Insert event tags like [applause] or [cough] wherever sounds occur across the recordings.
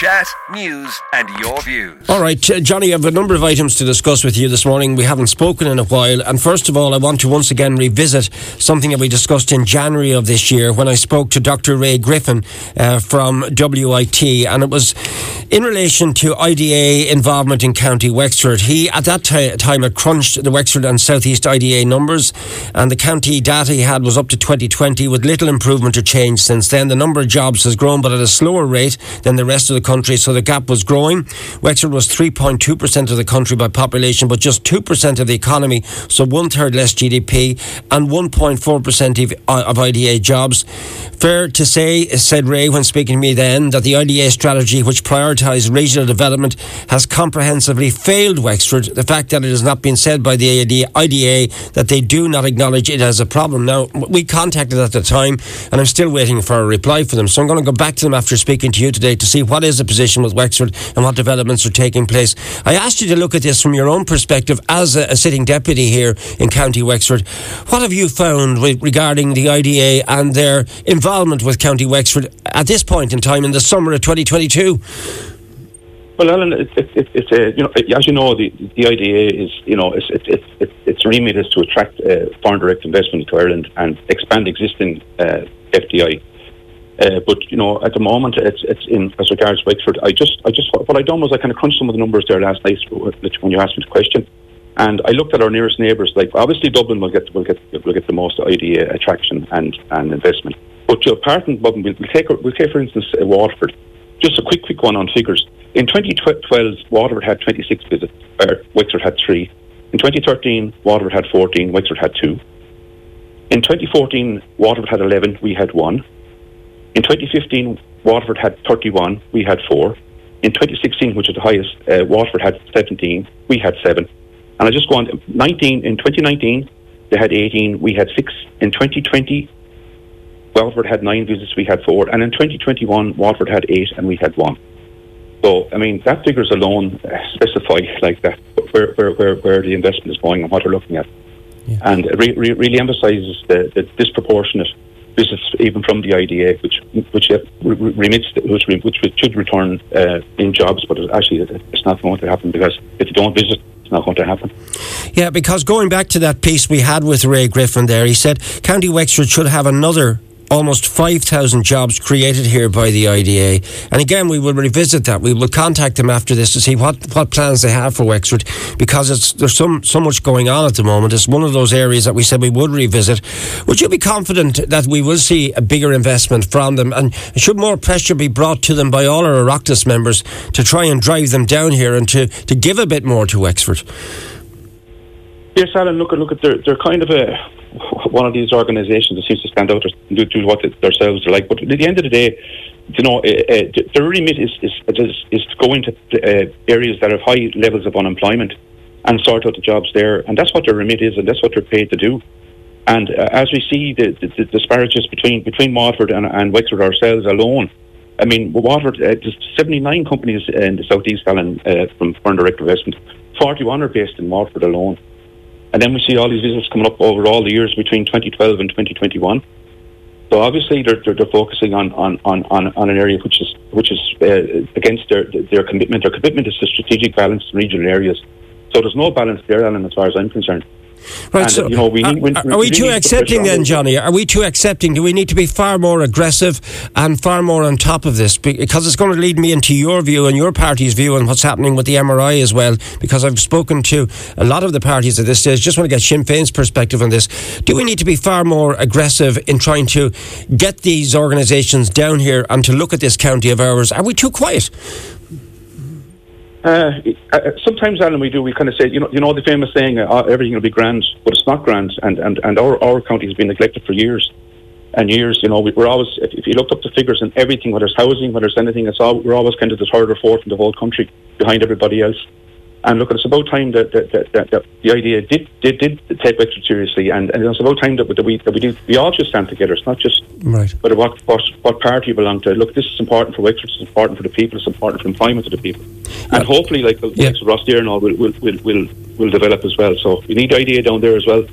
Chat, news, and your views. All right, uh, Johnny, I have a number of items to discuss with you this morning. We haven't spoken in a while. And first of all, I want to once again revisit something that we discussed in January of this year when I spoke to Dr. Ray Griffin uh, from WIT. And it was in relation to IDA involvement in County Wexford. He, at that t- time, had crunched the Wexford and Southeast IDA numbers. And the county data he had was up to 2020 with little improvement or change since then. The number of jobs has grown, but at a slower rate than the rest of the country, so the gap was growing. Wexford was 3.2% of the country by population, but just 2% of the economy, so one third less GDP, and 1.4% of, of IDA jobs. Fair to say, said Ray when speaking to me then, that the IDA strategy, which prioritised regional development, has comprehensively failed Wexford. The fact that it has not been said by the IDA that they do not acknowledge it as a problem. Now, we contacted at the time, and I'm still waiting for a reply from them. So I'm going to go back to them after speaking to you today to see what is the position with Wexford and what developments are taking place. I asked you to look at this from your own perspective as a, a sitting deputy here in County Wexford. What have you found with, regarding the IDA and their involvement with County Wexford at this point in time in the summer of 2022? Well, Alan, it's it, it, uh, you know as you know the the IDA is you know it's it's it's it's, it's remit is to attract uh, foreign direct investment to Ireland and expand existing uh, FDI. Uh, but you know, at the moment, it's it's in as regards Wexford. I just, I just, what I done was I kind of crunched some of the numbers there last night when you asked me the question, and I looked at our nearest neighbours. Like obviously, Dublin will get will get will get the most IDA attraction and and investment. But apart from we'll, we'll take we'll take for instance uh, Waterford. Just a quick quick one on figures. In 2012, Waterford had 26 visits, or Wexford had three. In 2013, Waterford had 14, Wexford had two. In 2014, Waterford had 11, we had one. In 2015, Waterford had 31, we had four. In 2016, which is the highest, uh, Waterford had 17, we had seven. And I just go on, 19, in 2019, they had 18, we had six. In 2020, Waterford had nine visits, we had four. And in 2021, Waterford had eight, and we had one. So, I mean, that figures alone uh, specify like that where, where, where, where the investment is going and what we're looking at. Yeah. And it re- re- really emphasises the, the disproportionate visits even from the IDA, which which uh, remits which, which should return uh, in jobs, but actually it's not going to happen because if you don't visit. It's not going to happen. Yeah, because going back to that piece we had with Ray Griffin there, he said County Wexford should have another almost 5,000 jobs created here by the IDA. And again, we will revisit that. We will contact them after this to see what, what plans they have for Wexford because it's, there's some, so much going on at the moment. It's one of those areas that we said we would revisit. Would you be confident that we will see a bigger investment from them? And should more pressure be brought to them by all our Oireachtas members to try and drive them down here and to, to give a bit more to Wexford? Yes, Alan, look look at they're, they're kind of a one of these organisations that seems to stand out do, do what themselves are like. But at the end of the day, you know, uh, uh, remit is, is, is, is to go into uh, areas that have high levels of unemployment and sort out the jobs there. And that's what their remit is, and that's what they're paid to do. And uh, as we see the, the, the, disparities between between Waterford and, and Wexford ourselves alone, I mean, Waterford, uh, there's 79 companies in the Southeast uh, from foreign direct investment. 41 are based in Waterford alone. And then we see all these visits coming up over all the years between 2012 and 2021. So obviously they're, they're, they're focusing on, on, on, on, an area which is which is uh, against their their commitment. Their commitment is to strategic balance in regional areas. So there's no balance there, Alan, as far as I'm concerned. Right. And, so, uh, you know, we need, uh, we, are, we, we too accepting then, Johnny? Are we too accepting? Do we need to be far more aggressive and far more on top of this? Because it's going to lead me into your view and your party's view and what's happening with the MRI as well. Because I've spoken to a lot of the parties at this stage. Just want to get Sinn Féin's perspective on this. Do we need to be far more aggressive in trying to get these organisations down here and to look at this county of ours? Are we too quiet? Uh, uh, sometimes, Alan, we do. We kind of say, you know, you know the famous saying, uh, "Everything will be grand," but it's not grand. And and and our our county has been neglected for years and years. You know, we, are always, if, if, you looked up the figures and everything, whether it's housing, whether it's anything, it's all we're always kind of the third or fourth in the whole country behind everybody else. And look, it's about time that, that, that, that, the IDA did, did did take Wexford seriously, and, and it's about time that, we that we do we all just stand together. It's not just right. whether what, what what party you belong to. Look, this is important for Wexford. It's important for the people. It's important for employment of the people, yeah. and hopefully, like yeah. Rosslare and all, will will will will will develop as well. So we need IDA down there as well.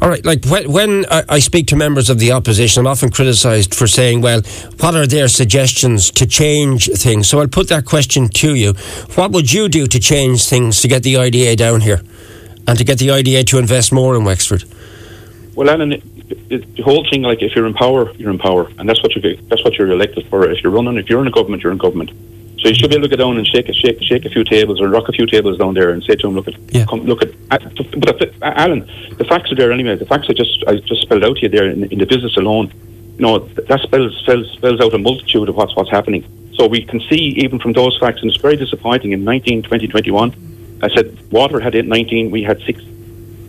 All right, like when, when I speak to members of the opposition, I'm often criticised for saying, well, what are their suggestions to change things? So I'll put that question to you. What would you do to change things to get the IDA down here and to get the IDA to invest more in Wexford? Well, Alan, the whole thing, like if you're in power, you're in power, and that's what you that's what you're elected for. If you're running, if you're in a government, you're in government. So you should be able to go down and shake, shake, shake a few tables or rock a few tables down there and say to them, "Look at, yeah. come, look at." But Alan, the facts are there anyway. The facts are just I just spelled out to you there in, in the business alone. You know that spells, spells spells out a multitude of what's what's happening. So we can see even from those facts, and it's very disappointing. In 19, 2021, I said water had 19, we had six.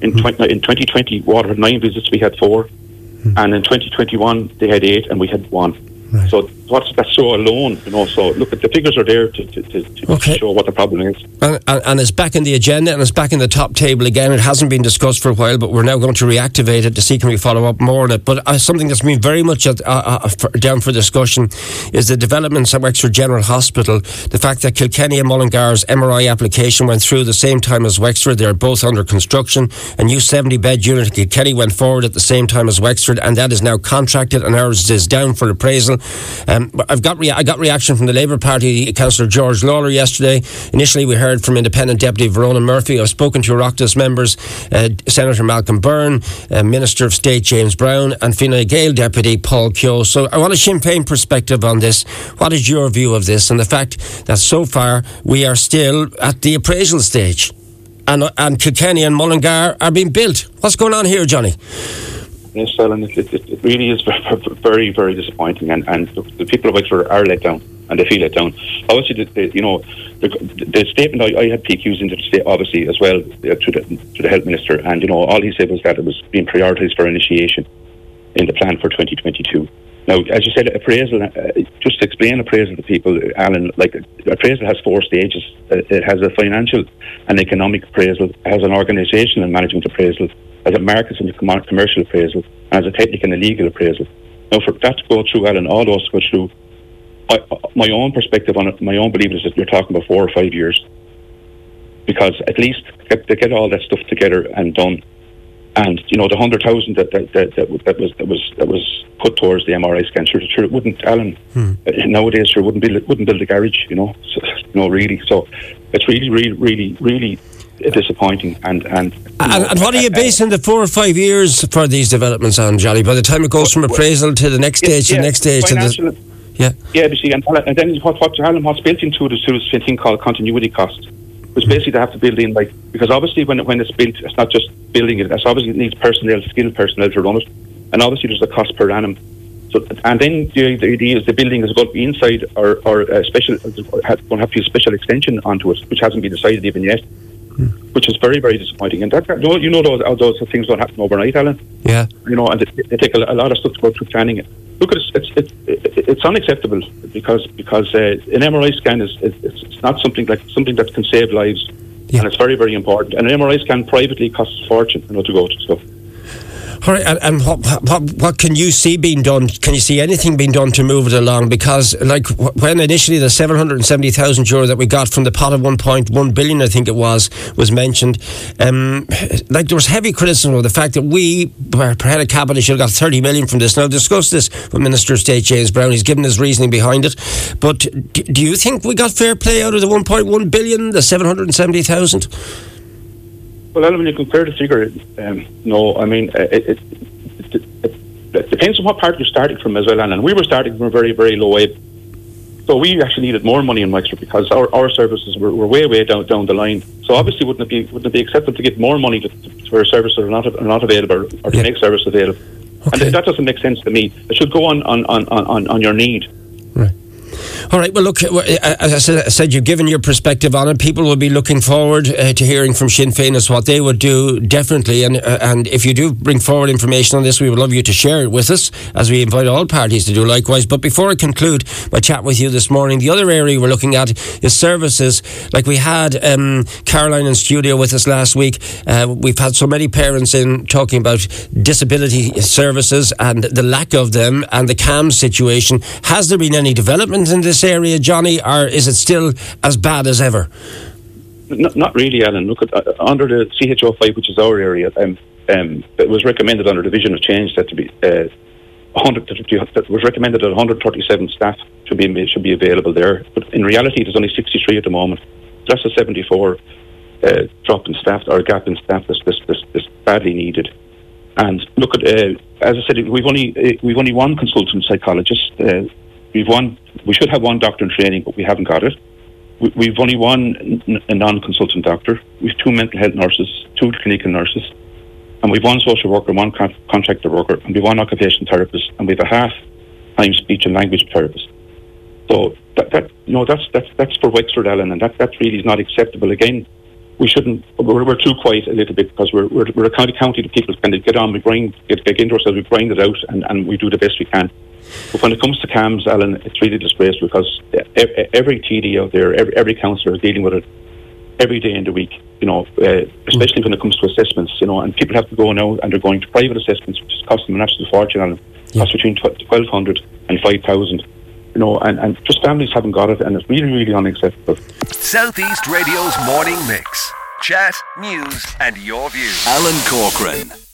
In, mm 20, in 2020, water had nine visits, we had four. Mm. And in 2021, they had eight, and we had one. Right. So what's that show alone? You know, so look, the figures are there to, to, to, to okay. show what the problem is. And, and, and, it's back in the agenda and it's back in the top table again. It hasn't been discussed for a while, but we're now going to reactivate it to see can we follow up more on it. But uh, something that's been very much at, uh, uh, for, down for discussion is the developments at Wexford General Hospital. The fact that Kilkenny and Mullingar's MRI application went through the same time as Wexford. They're both under construction. A new 70 bed unit at Kilkenny went forward at the same time as Wexford, and that is now contracted, and ours is down for appraisal. Um, I've got rea- I got reaction from the Labour Party Councillor George Lawlor yesterday. Initially, we heard from Independent Deputy Verona Murphy. I've spoken to Oireachtas members, uh, Senator Malcolm Byrne, uh, Minister of State James Browne, and Fine Gael Deputy Paul Kehoe. So I want a Sinn Féin perspective on this. What is your view of this and the fact that so far we are still at the appraisal stage? And, and Kilkenny and Mullingar are being built. What's going on here, Johnny? Yes, Ellen, it, it, it, really is [laughs] very, very disappointing, and, and the people of Wexford are let down, and they feel let down. Obviously, the, the you know, the, the statement I, I, had PQs into the state, obviously, as well uh, to the to the health minister, and you know, all he said was that it was being prioritised for initiation in the plan for 2022. Now, as you said, appraisal. Uh, just to explain appraisal to people, Alan, like appraisal has four stages. Uh, it has a financial and economic appraisal, it has an organisational and management appraisal, as a markets and commercial appraisal, and as a technical and legal appraisal. Now, for that to go through, Alan, all those to go through, I, my own perspective on it, my own belief is that you're talking about four or five years. Because at least get, to get all that stuff together and done, and you know the hundred thousand that that, that that, that was that was that was put towards the MRI scan, sure, sure it wouldn't, Alan. Hmm. Uh, nowadays, sure wouldn't build wouldn't build a garage, you know, so, [laughs] you know, really. So it's really, really, really, really disappointing. And and, and, and, what are you basing the four or five years for these developments on, Johnny? By the time it goes from appraisal to the next stage, yeah, to the next stage, to the yeah, yeah. You see, and, and then what what Alan, what's built into it is a thing called continuity cost, which mm. basically they have to build in like because obviously when when it's built, it's not just building it. It's obviously it needs personnel, skilled personnel to run it, and obviously there's a cost per annum. So, and then the, the idea is the building is going to be inside or, or a special, going to have to be a special extension onto it, which hasn't been decided even yet which is very, very disappointing. And that, you know, those, those things don't happen overnight, Alan. Yeah. You know, and they, they take a, a, lot of stuff to go through planning it. Look, it's it's, it's, it's unacceptable because because uh, an MRI scan is it's it's, not something like something that can save lives, yeah. and it's very, very important. And an MRI scan privately costs a fortune, you know, to go to. So. All right, and, and what, what, what can you see being done? Can you see anything being done to move it along? Because, like, when initially the 770,000 euro that we got from the pot of 1.1 billion, I think it was, was mentioned, um, like, there was heavy criticism of the fact that we, per head of cabinet, should have got 30 million from this. Now, I've discussed this with Minister of State James Browne. He's given his reasoning behind it. But do you think we got fair play out of the 1.1 billion, the 770,000? Well, Alan, when you compare the figure, um, no, I mean, uh, it, it, it, it, depends on what part you're starting from as well, and we were starting from a very, very low ebb. So we actually needed more money in Wexford because our, our services were, were way, way down down the line. So obviously, wouldn't it be wouldn't it be acceptable to get more money to, to, for a service that are not are not available or to yeah. make service available? Okay. And that doesn't make sense to me. It should go on on, on, on, on your need. All right. Well, look, as I said, you've given your perspective on it. People will be looking forward uh, to hearing from Sinn Féin as what they would do, definitely. And uh, and if you do bring forward information on this, we would love you to share it with us, as we invite all parties to do likewise. But before I conclude my chat with you this morning, the other area we're looking at is services. Like we had um, Caroline in studio with us last week. Uh, we've had so many parents in talking about disability services and the lack of them and the CAMHS situation. Has there been any development in this? This area, Johnny, or is it still as bad as ever? Not, not really, Alan. Look at uh, under the CHO five, which is our area. Um, um, it was recommended under division of change that to be uh, 100 that was recommended that 137 staff should be should be available there. But in reality, there's only 63 at the moment. That's a 74 uh, drop in staff or gap in staff that's, that's, that's, that's badly needed. And look at, uh, as I said, we've only uh, we've only one consultant psychologist. We've one. We should have one doctor in training, but we haven't got it. We, have only one non-consultant doctor. We've two mental health nurses, two clinical nurses, and we've one social worker, one con- contractor worker, and we've one occupational therapist, and we've a half-time speech and language therapist. So that, that you know that's that's that's for Wexford, Ellen, and that that really is not acceptable. Again, we shouldn't. We're, we're too quiet a little bit because we're, we're, we're a county county that people kind of get on, we grind, get, get into ourselves, we grind it out, and, and we do the best we can. But when it comes to CAMHS, Alan, it's really disgraceful because every TD out there, every, every councillor is dealing with it every day in the week. You know, uh, especially when it comes to assessments. You know, and people have to go now and they're going to private assessments, which is costing them an absolute fortune. Alan, yeah. costs between twelve hundred and five thousand you know, and, and just families haven't got it, and it's really, really unacceptable. Southeast Radio's morning mix. Chat, news, and your views. Alan Corcoran.